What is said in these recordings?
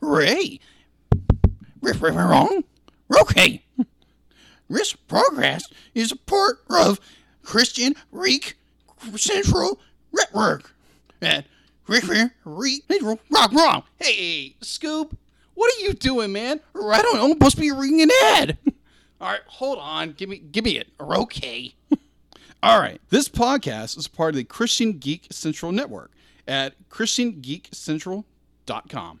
Ray. Wrong. Okay. This progress is a part of Christian Reek Central Network. Rick, Reek Central Rock Wrong. Hey, Scoop, what are you doing, man? I don't know. I'm supposed to be reading an ad. All right, hold on. Give me, give me it. Okay. All right. This podcast is part of the Christian Geek Central Network at ChristianGeekCentral.com.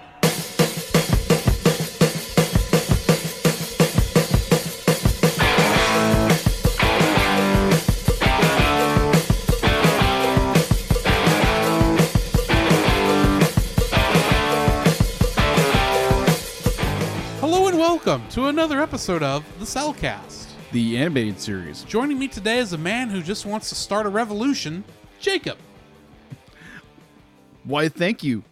Welcome to another episode of the Cellcast. The animated series. Joining me today is a man who just wants to start a revolution, Jacob. Why, thank you.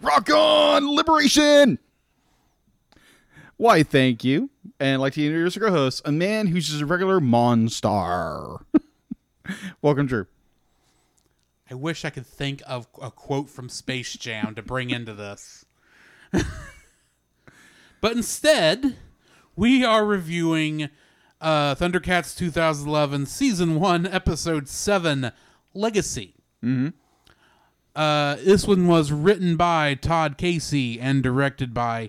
Rock on, liberation! Why, thank you. And I'd like to introduce our host, a man who's just a regular monster. Welcome, Drew. I wish I could think of a quote from Space Jam to bring into this. but instead, we are reviewing uh, Thundercats 2011 Season 1, Episode 7 Legacy. Mm-hmm. Uh, this one was written by Todd Casey and directed by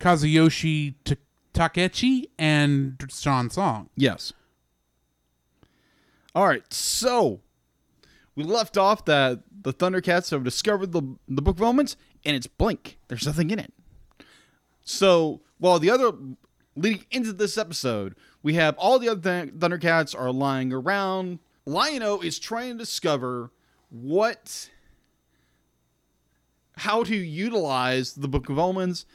Kazuyoshi Ta- Takechi and Sean Song. Yes. All right, so we left off that the Thundercats have discovered the the book of omens, and it's blank. There's nothing in it. So while the other leading into this episode, we have all the other Thun- Thundercats are lying around. Lion-O is trying to discover what how to utilize the book of omens,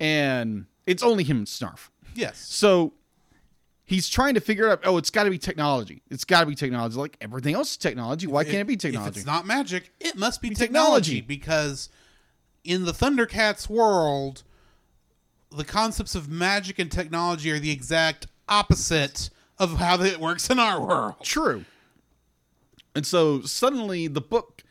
and it's only him and Snarf. Yes. So he's trying to figure out, oh, it's got to be technology. It's got to be technology. Like everything else is technology. Why can't it be technology? If it's not magic, it must be technology. technology because in the Thundercats world, the concepts of magic and technology are the exact opposite of how it works in our world. True. And so suddenly the book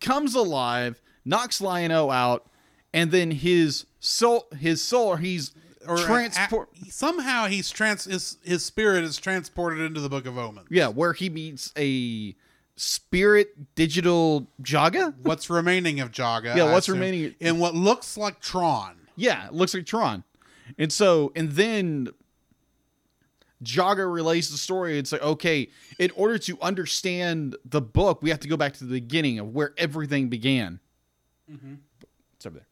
comes alive, knocks Lion-O out, and then his soul, his soul, he's Or uh, transport. a- somehow he's trans his, his spirit is transported into the Book of Omens. yeah, where he meets a spirit digital Jaga. What's remaining of Jaga? Yeah, I what's assume, remaining- in what looks like Tron? Yeah, it looks like Tron. And so, and then Jaga relays the story. It's like, okay, in order to understand the book, we have to go back to the beginning of where everything began. Mm-hmm. It's over there.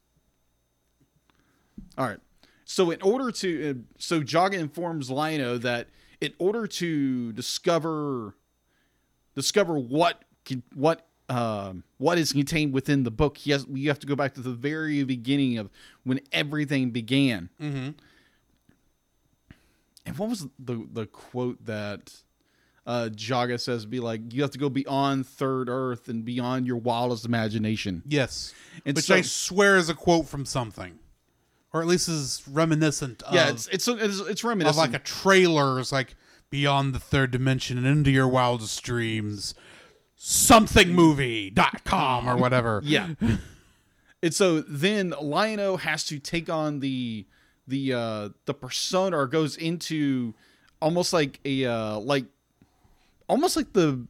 All right. So, in order to, uh, so Jaga informs Lion-O that in order to discover, discover what can, what um, what is contained within the book, Yes, you have to go back to the very beginning of when everything began. Mm-hmm. And what was the the quote that uh, Jaga says? Be like, you have to go beyond Third Earth and beyond your wildest imagination. Yes, And which so- I swear is a quote from something, or at least is reminiscent of. yeah, it's it's it's, it's of like a trailer. It's like beyond the third dimension and into your wildest dreams. Somethingmovie.com or whatever. yeah. and so then Lion-O has to take on the the uh the persona or goes into almost like a uh like almost like the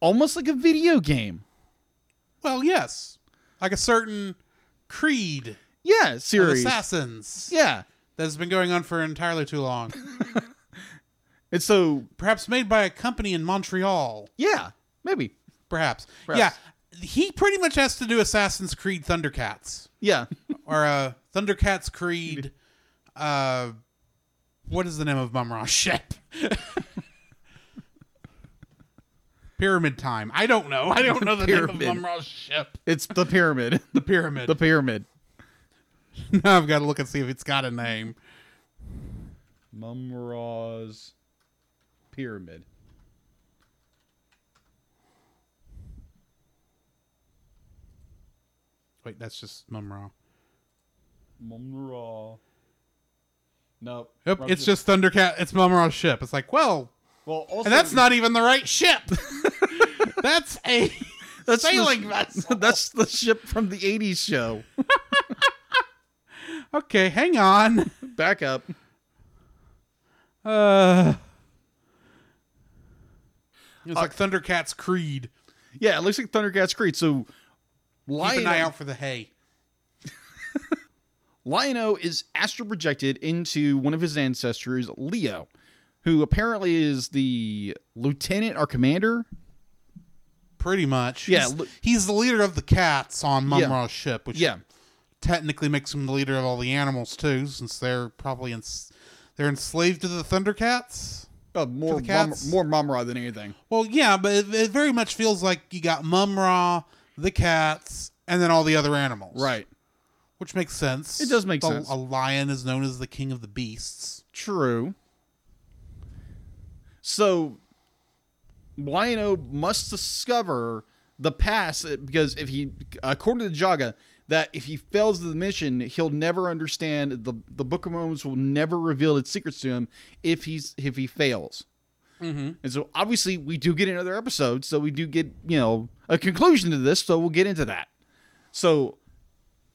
almost like a video game. Well, yes, like a certain Creed Yeah, series. assassins Yeah. that's been going on for entirely too long. And so Perhaps made by a company in Montreal. yeah, maybe. Perhaps. Perhaps. Yeah. He pretty much has to do Assassin's Creed Thundercats. Yeah. or uh, Thundercats Creed. Uh, what is the name of Mumra's ship? Pyramid Time. I don't know. I don't know the Pyramid. name of Mumra's ship. It's the pyramid. The pyramid. the pyramid. now I've got to look and see if it's got a name. Mumra's pyramid. Wait, that's just Mum Ra. Nope. Ra. No. Yep, it's just, Thundercat. It's Mumra's ship. It's like, well. Well, also, and that's not even the right ship. that's a that's sailing the, vessel. That's the ship from the '80s show. okay, hang on. Back up. Uh, it's like uh, Thundercat's Creed. Yeah, it looks like Thundercats Creed. So, Keep an Lion eye out for the hay. Lion-O is astral projected into one of his ancestors, Leo, who apparently is the lieutenant or commander. Pretty much. Yeah, He's, he's the leader of the cats on Yeah. Ship, which Yeah, technically makes him the leader of all the animals too, since they're probably ens- they're enslaved to the Thundercats. Uh, more the Mum, more Mumra than anything. Well, yeah, but it, it very much feels like you got Mumra, the cats, and then all the other animals. Right. Which makes sense. It does make The- sense. A lion is known as the king of the beasts. True. So, Lion-O must discover the past uh, because if he, according to Jaga, that if he fails the mission, he'll never understand. the The Book of Omens will never reveal its secrets to him if he's if he fails. Mm-hmm. And so, obviously, we do get another episode, so we do get you know a conclusion to this. So we'll get into that. So,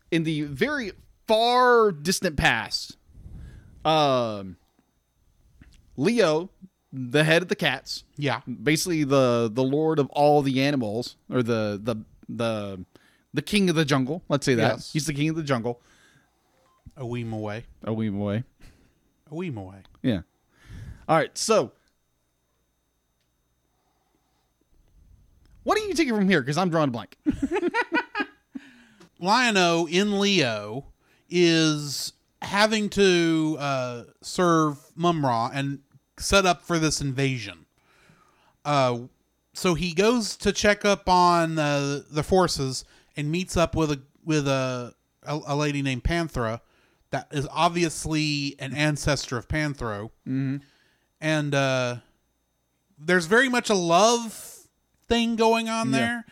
in the very far distant past, um, Leo, the head of the cats, Yeah. basically the the lord of all the animals, or the the the the king of the jungle. Let's say that Yes. he's the king of the jungle. A weem away. A wee boy. A weem away. Yeah. All right. So, what do you take it from here? Because I'm drawing a blank. Lion-O in Leo is having to uh, serve Mumra and set up for this invasion. Uh, so he goes to check up on uh, the forces and meets up with a with a a, a lady named Panthera that is obviously an ancestor of Panthro. Mm-hmm. And uh, there's very much a love thing going on Yeah. there.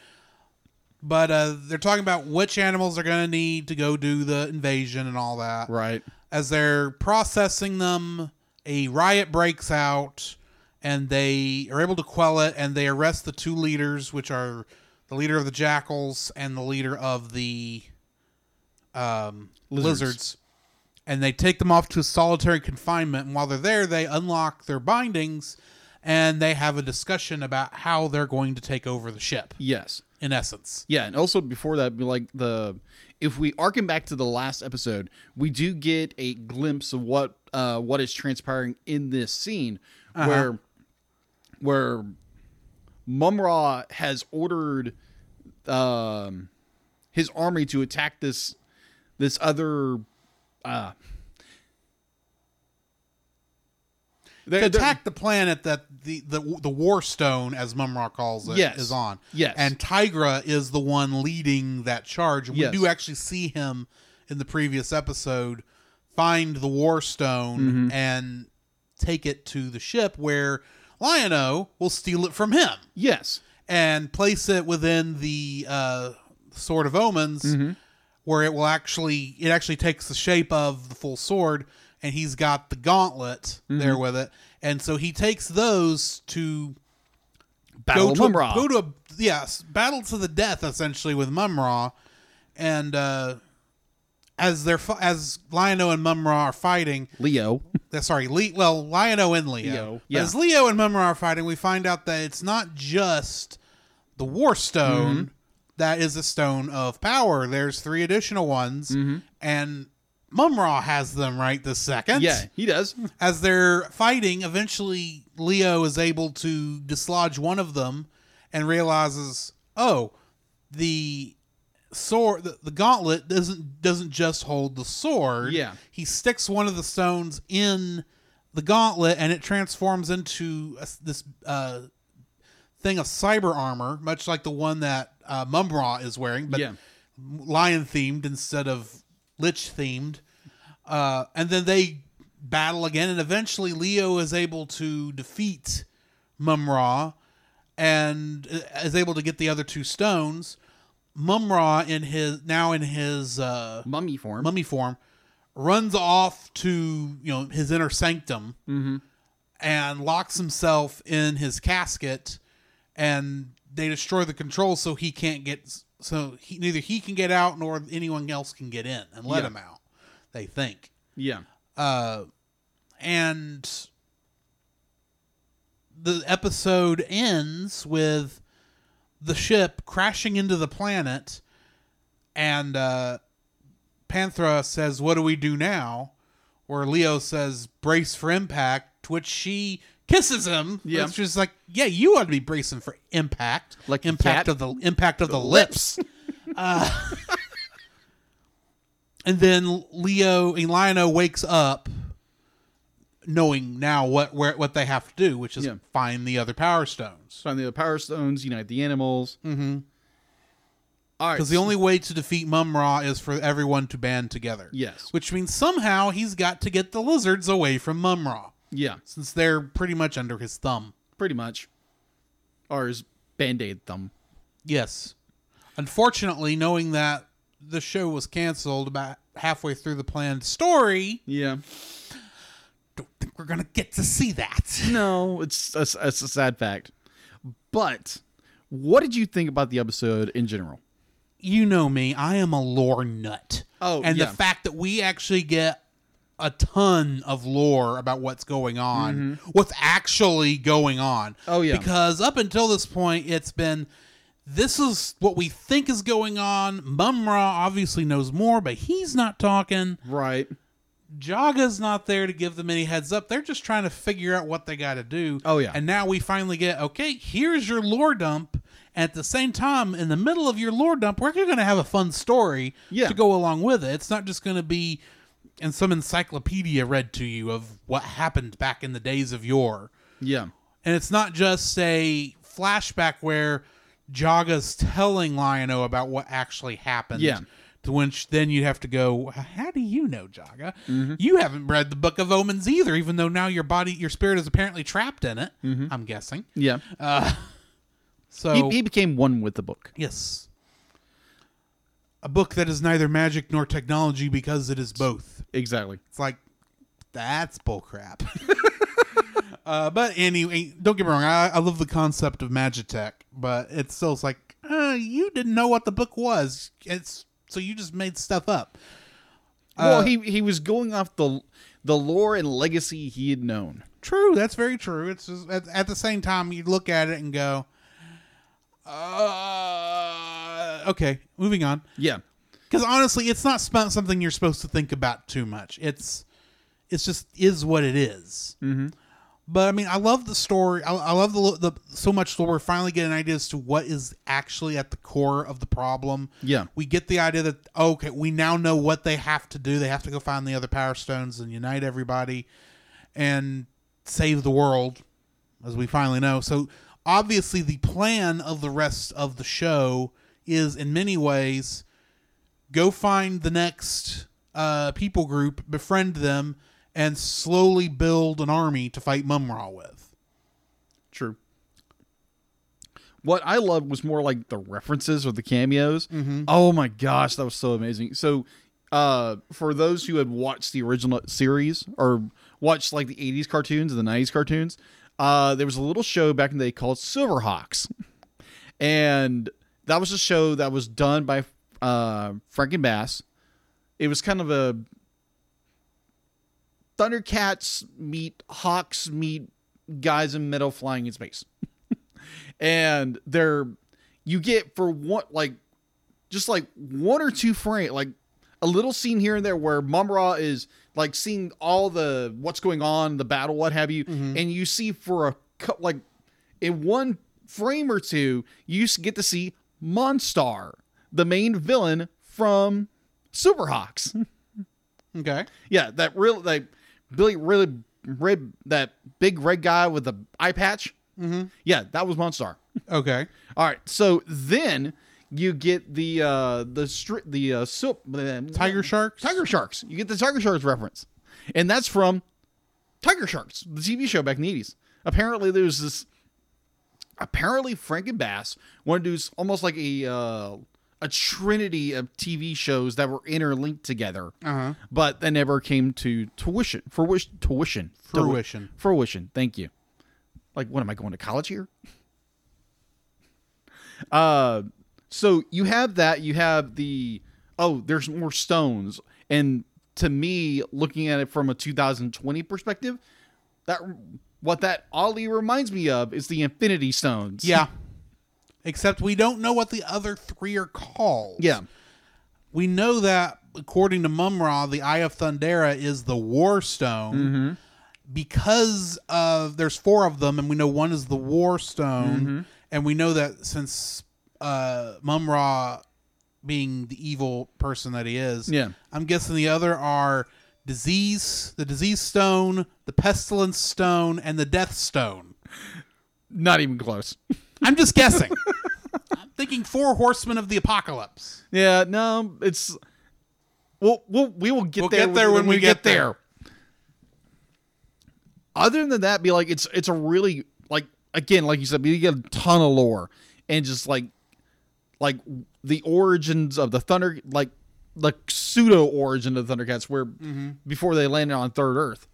But uh, they're talking about which animals are going to need to go do the invasion and all that. right. As they're processing them, a riot breaks out, and they are able to quell it, and they arrest the two leaders, which are the leader of the jackals and the leader of the um, Lizards. lizards. And they take them off to solitary confinement. And while they're there, they unlock their bindings, and they have a discussion about how they're going to take over the ship. Yes. In essence, Yeah, and also before that, like the if we arcing back to the last episode, we do get a glimpse of what uh what is transpiring in this scene where where Mumra has ordered um his army to attack this this other uh to they're- they're- attack the planet that the the the War Stone, as Mumra calls it, is Yes. on. Yes. and Tigra is the one leading that charge. And Yes. We do actually see him in the previous episode find the War Stone Mm-hmm. and take it to the ship where Lion-O will steal it from him yes. and place it within the uh, Sword of Omens, Mm-hmm. where it will actually it actually takes the shape of the full sword, and he's got the gauntlet Mm-hmm. there with it, and so he takes those to Battle go to Mumra. A, go to a yes battle to the death essentially with Mumra, and uh, as they're as Lion-O and Mumra are fighting, Leo. uh, sorry, Le- well, Lion-O and Leo. Leo, yeah. As Leo and Mumra are fighting, we find out that it's not just the War Stone Mm-hmm. that is a stone of power. There's three additional ones, Mm-hmm. and Mumra has them right this second. Yeah, he does. As they're fighting, eventually Leo is able to dislodge one of them and realizes, oh, the sword the, the gauntlet doesn't doesn't just hold the sword Yeah. he sticks one of the stones in the gauntlet and it transforms into a, this uh, thing of cyber armor much like the one that uh, Mumra is wearing but Yeah. lion themed instead of lich themed uh, and then they battle again and eventually leo is able to defeat mumra and is able to get the other two stones Mumra in his now in his uh, Mummy form. mummy form runs off to you know his inner sanctum and locks himself in his casket and they destroy the controls so he can't get so he, neither he can get out nor anyone else can get in and let Yeah. him out they think Yeah. uh and the episode ends with the ship crashing into the planet and uh Panthera says what do we do now? Where Leo says brace for impact to which she kisses him Yeah. it's just like yeah you ought to be bracing for impact. Like impact of the impact of the, lips, Uh, and then Leo and Lion-O wakes up knowing now what where what they have to do, which is Yeah. find the other power stones. Find the other power stones, unite the animals. Mm-hmm. All right. Because the only way to defeat Mumra is for everyone to band together. Yes. Which means somehow he's got to get the lizards away from Mumra, Yeah, since they're pretty much under his thumb. pretty much. Or his band aid thumb. Yes. Unfortunately, knowing that the show was canceled about halfway through the planned story, Yeah. We're gonna get to see that. No, it's a, it's a sad fact. But what did you think about the episode in general? you know me, I am a lore nut. Oh, and yeah. the fact that we actually get a ton of lore about what's going on, what's actually going on. Mm-hmm. Oh, yeah. Because up until this point, it's been this is what we think is going on. Mumra obviously knows more, but he's not talking. Right. Jaga's not there to give them any heads up. They're just trying to figure out what they got to do. Oh, yeah. And now we finally get okay. Here's your lore dump. At the same time, in the middle of your lore dump, we're going to have a fun story Yeah. to go along with it. It's not just going to be in some encyclopedia read to you of what happened back in the days of yore. Yeah. And it's not just a flashback where Jaga's telling Lion-O about what actually happened. Yeah. To which then you'd have to go, how do you know, Jaga? Mm-hmm. You haven't read the Book of Omens either, even though now your body, your spirit is apparently trapped in it. Mm-hmm. I'm guessing. Yeah. So he, he became one with the book. yes, a book that is neither magic nor technology because it is both. Exactly. It's like that's bullcrap. uh, but anyway, don't get me wrong. I, I love the concept of Magitech, but it's still it's like uh, you didn't know what the book was. It's so you just made stuff up. well, he he was going off the the lore and legacy he had known. True, that's very true. It's just, at, at the same time you look at it and go, uh, okay, moving on. Yeah. Because honestly, it's not something you're supposed to think about too much. It's it's just is what it is. Mm-hmm. But I mean, I love the story. I, I love the, the so much that we're finally getting an idea as to what is actually at the core of the problem. Yeah. we get the idea that okay, we now know what they have to do. They have to go find the other power stones and unite everybody and save the world, as we finally know. So obviously, the plan of the rest of the show is, in many ways, go find the next uh, people group, befriend them, and slowly build an army to fight Mumra with. True. What I loved was more like the references or the cameos. Oh my gosh, that was so amazing. So, uh, for those who had watched the original series or watched like the '80s cartoons and the '90s cartoons, uh, there was a little show back in the day called Silverhawks, and that was a show that was done by uh, and Bass. It was kind of a Thundercats meet Hawks meet guys in metal flying in space. and they're you get for one like just like one or two frame like a little scene here and there where Mumra is like seeing all the what's going on, the battle, what have you, mm-hmm. and you see for a like in one frame or two, you get to see Monstar, the main villain from Superhawks. Okay. Yeah, that real like Billy really red that big red guy with the eye patch. Mm-hmm. Yeah, that was Monstar. Okay. All right, so then you get the uh the stri- the uh sil- Tiger sharks? Tiger sharks. You get the Tiger Sharks reference, and that's from Tiger Sharks, the TV show back in the eighties. Apparently, there's this. Apparently, Rankin/Bass want to do almost like a uh, a trinity of TV shows that were interlinked together, Uh-huh. but that never came to tuition. Fruition. Tuition. Fruition. Fruition. Thank you. Like, what am I going to college here? Uh, so you have that. You have the oh, there's more stones, and to me, looking at it from a 2020 perspective, that what that oddly reminds me of is the Infinity Stones. Yeah. Except we don't know what the other three are called. yeah, We know that according to Mumra, the Eye of Thundera is the War Stone. Mm-hmm. Because of there's four of them, and we know one is the War Stone, Mm-hmm. and we know that since uh, Mumra being the evil person that he is, Yeah. I'm guessing the other are disease, the disease stone, the pestilence stone, and the death stone. not even close. I'm just guessing. I'm thinking four horsemen of the apocalypse. Yeah, no, it's we'll, we'll we will get We'll there get there when we get there. Other than that, be like it's it's a really like again, like you said, you get a ton of lore and just like like the origins of the thunder, like the pseudo origin of the Thundercats, where mm-hmm. before they landed on Third Earth,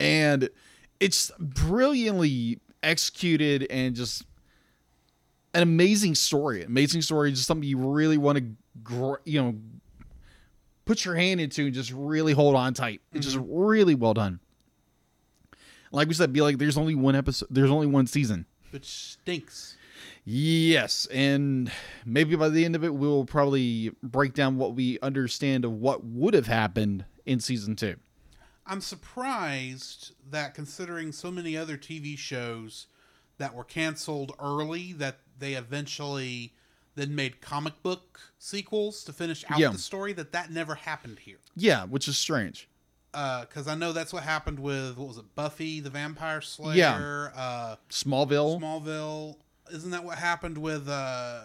and it's brilliantly executed and just an amazing story. Amazing story, just something you really want to, gr- you know, put your hand into and just really hold on tight. It's just mm-hmm. really well done. Like we said, be like, there's only one episode, there's only one season. Which stinks. Yes, and maybe by the end of it, we'll probably break down what we understand of what would have happened in season two. I'm surprised that considering so many other TV shows that were canceled early, that they eventually then made comic book sequels to finish out Yeah. the story, that that never happened here. Yeah, which is strange. Because I know that's what happened with what was it, Buffy the Vampire Slayer, uh, Smallville. Smallville. Isn't that what happened with uh,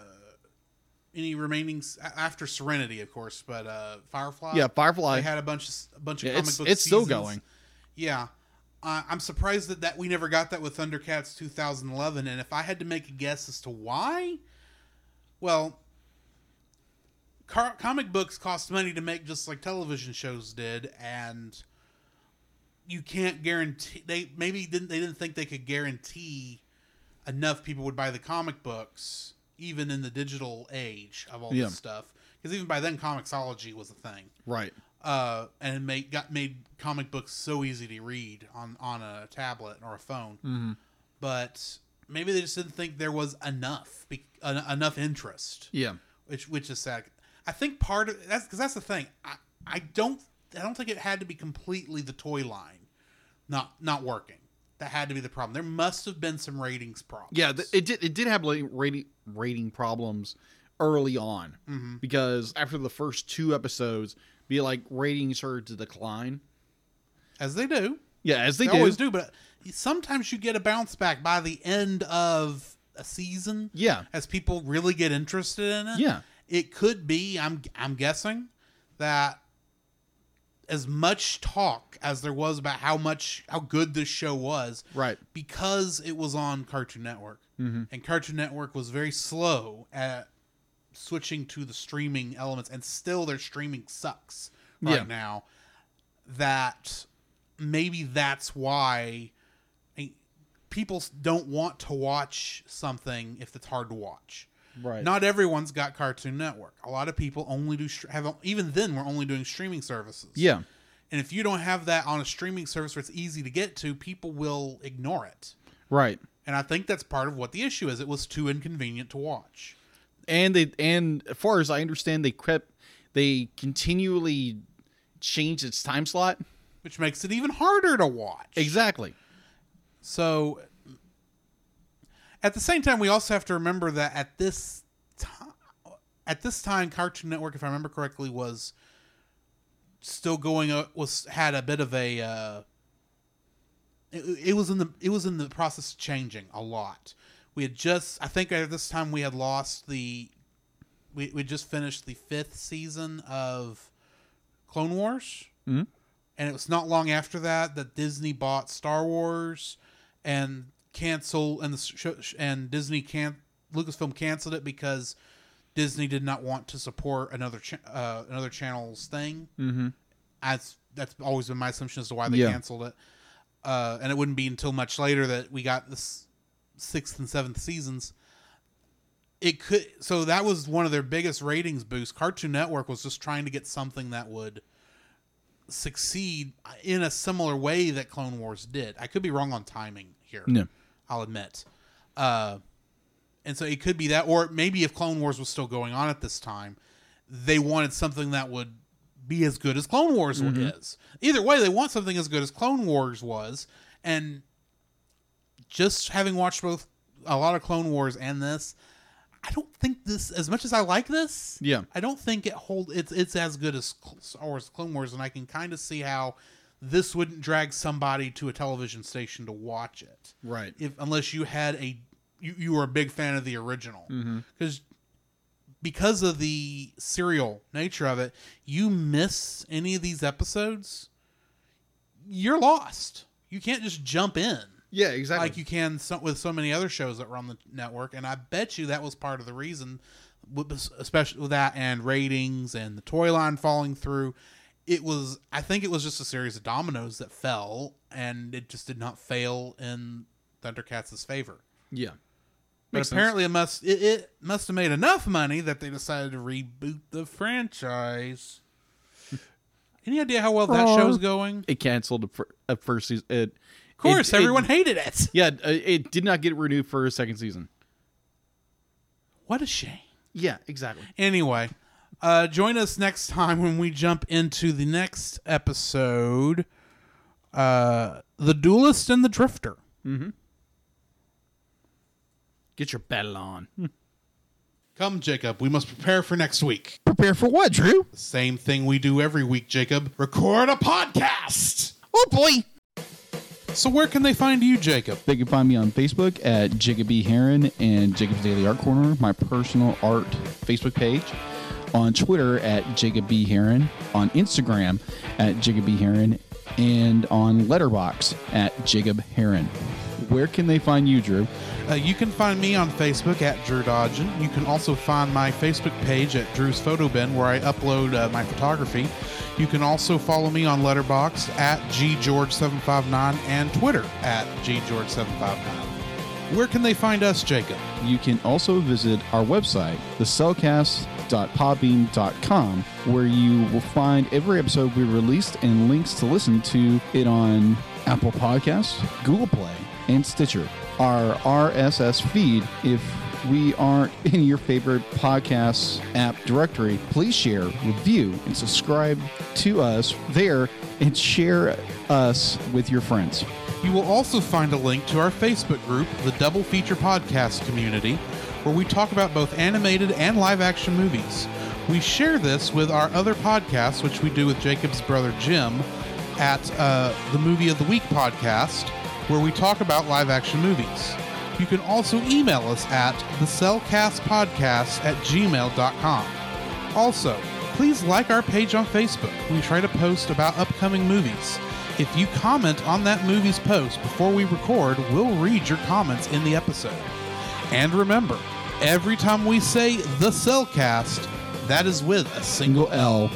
any remaining after Serenity, of course, but uh, Firefly? yeah, Firefly. They had a bunch of a bunch of Yeah, comic it's book it's still going. Yeah. Uh, I'm surprised that, that we never got that with Thundercats 2011. And if I had to make a guess as to why, well, car- comic books cost money to make just like television shows did. And you can't guarantee they maybe didn't they didn't think they could guarantee enough people would buy the comic books even in the digital age of all Yeah. this stuff because even by then comiXology was a thing Right. uh, and it made got made comic books so easy to read on on a tablet or a phone. Mm-hmm. But maybe they just didn't think there was enough be, en- enough interest, Yeah. which which is sad. I think part of that's because that's the thing. I I don't I don't think it had to be completely the toy line not not working. That had to be the problem. There must have been some ratings problems. Yeah, it did. It did have rating rating problems early on Mm-hmm. because after the first two episodes, be like ratings started to decline. as they do. Yeah, as they, They, do. always do, but sometimes you get a bounce back by the end of a season. Yeah. as people really get interested in it. Yeah. it could be. I'm I'm guessing that as much talk as there was about how much how good this show was, Right. Because it was on Cartoon Network, mm-hmm. and Cartoon Network was very slow at switching to the streaming elements, and still their streaming sucks right Yeah. now. That maybe that's why I mean, people don't want to watch something if it's hard to watch. Right. Not everyone's got Cartoon Network. A lot of people only do have even then we're only doing streaming services. Yeah. And if you don't have that on a streaming service where it's easy to get to, people will ignore it. Right. And I think that's part of what the issue is. It was too inconvenient to watch. And they and as far as I understand, they crept they continually changed its time slot. Which makes it even harder to watch. Exactly. So at the same time we also have to remember that at this time at this time Cartoon Network if I remember correctly was still going uh, was had a bit of a uh it, it was in the it was in the process of changing a lot. We had just I think at this time we had lost the we we just finished the 5th season of Clone Wars. Mhm. And it was not long after that that Disney bought Star Wars and cancel and the sh- and Disney can't Lucasfilm canceled it because Disney did not want to support another cha- uh, another channel's thing. Mm-hmm. As that's always been my assumption as to why they Yeah. canceled it. Uh, and it wouldn't be until much later that we got this sixth and seventh seasons. It could so that was one of their biggest ratings boosts. Cartoon Network was just trying to get something that would succeed in a similar way that Clone Wars did. I could be wrong on timing here. No. I'll admit. Uh, and so it could be that, or maybe if Clone Wars was still going on at this time, they wanted something that would be as good as Clone Wars is. Either way, they want something as good as Clone Wars was, and just having watched both a lot of Clone Wars and this, I don't think this as much as I like this. Yeah. I don't think it hold it's it's as good as Star Wars Clone Wars, and I can kind of see how this wouldn't drag somebody to a television station to watch it. Right. if unless you had a you, you were a big fan of the original. Mm-hmm. Because because of the serial nature of it you miss any of these episodes you're lost. You can't just jump in. Yeah, exactly. like you can so, with so many other shows that were on the network and i bet you that was part of the reason especially with that and ratings and the toy line falling through it was i think it was just a series of dominoes that fell and it just did not fail in thundercats' favor yeah. but Makes sense. apparently it must it, it must have made enough money that they decided to reboot the franchise any idea how well that show's going it canceled a first season. It, of course it- it- everyone hated it yeah, uh, it did not get renewed for a second season. what a shame Yeah, exactly. Anyway, uh, join us next time when we jump into the next episode uh, The Duelist and the Drifter. Get your battle on. Come, Jacob. We must prepare for next week. Prepare for what, Drew? The same thing we do every week, Jacob. Record a podcast. Oh boy. So, where can they find you, Jacob? They can find me on Facebook at Jacob B. Heron and Jacob's Daily Art Corner, my personal art Facebook page. On Twitter at Jacob B. Heron, on Instagram at Jacob B. Heron, and on Letterboxd at Jacob Heron. Where can they find you, Drew? Uh, you can find me on Facebook at Drew Dodgen. You can also find my Facebook page at Drew's Photo Bin, where I upload uh, my photography. You can also follow me on Letterboxd at ggeorge759 and Twitter at ggeorge759. Where can they find us, Jacob? You can also visit our website, thecellcast.podbean.com, where you will find every episode we released and links to listen to it on Apple Podcasts, Google Play, and Stitcher. Our RSS feed, if we aren't in your favorite podcast app directory, please share, review, and subscribe to us there and share us with your friends. You will also find a link to our Facebook group, the Double Feature Podcast Community, where we talk about both animated and live action movies. We share this with our other podcasts, which we do with Jacob's brother Jim at uh, the Movie of the Week podcast, where we talk about live action movies. You can also email us at the at gmail.com. Also, please like our page on Facebook. We try to post about upcoming movies. If you comment on that movie's post before we record, we'll read your comments in the episode. And remember, every time we say the Cellcast, that is with a single Single L.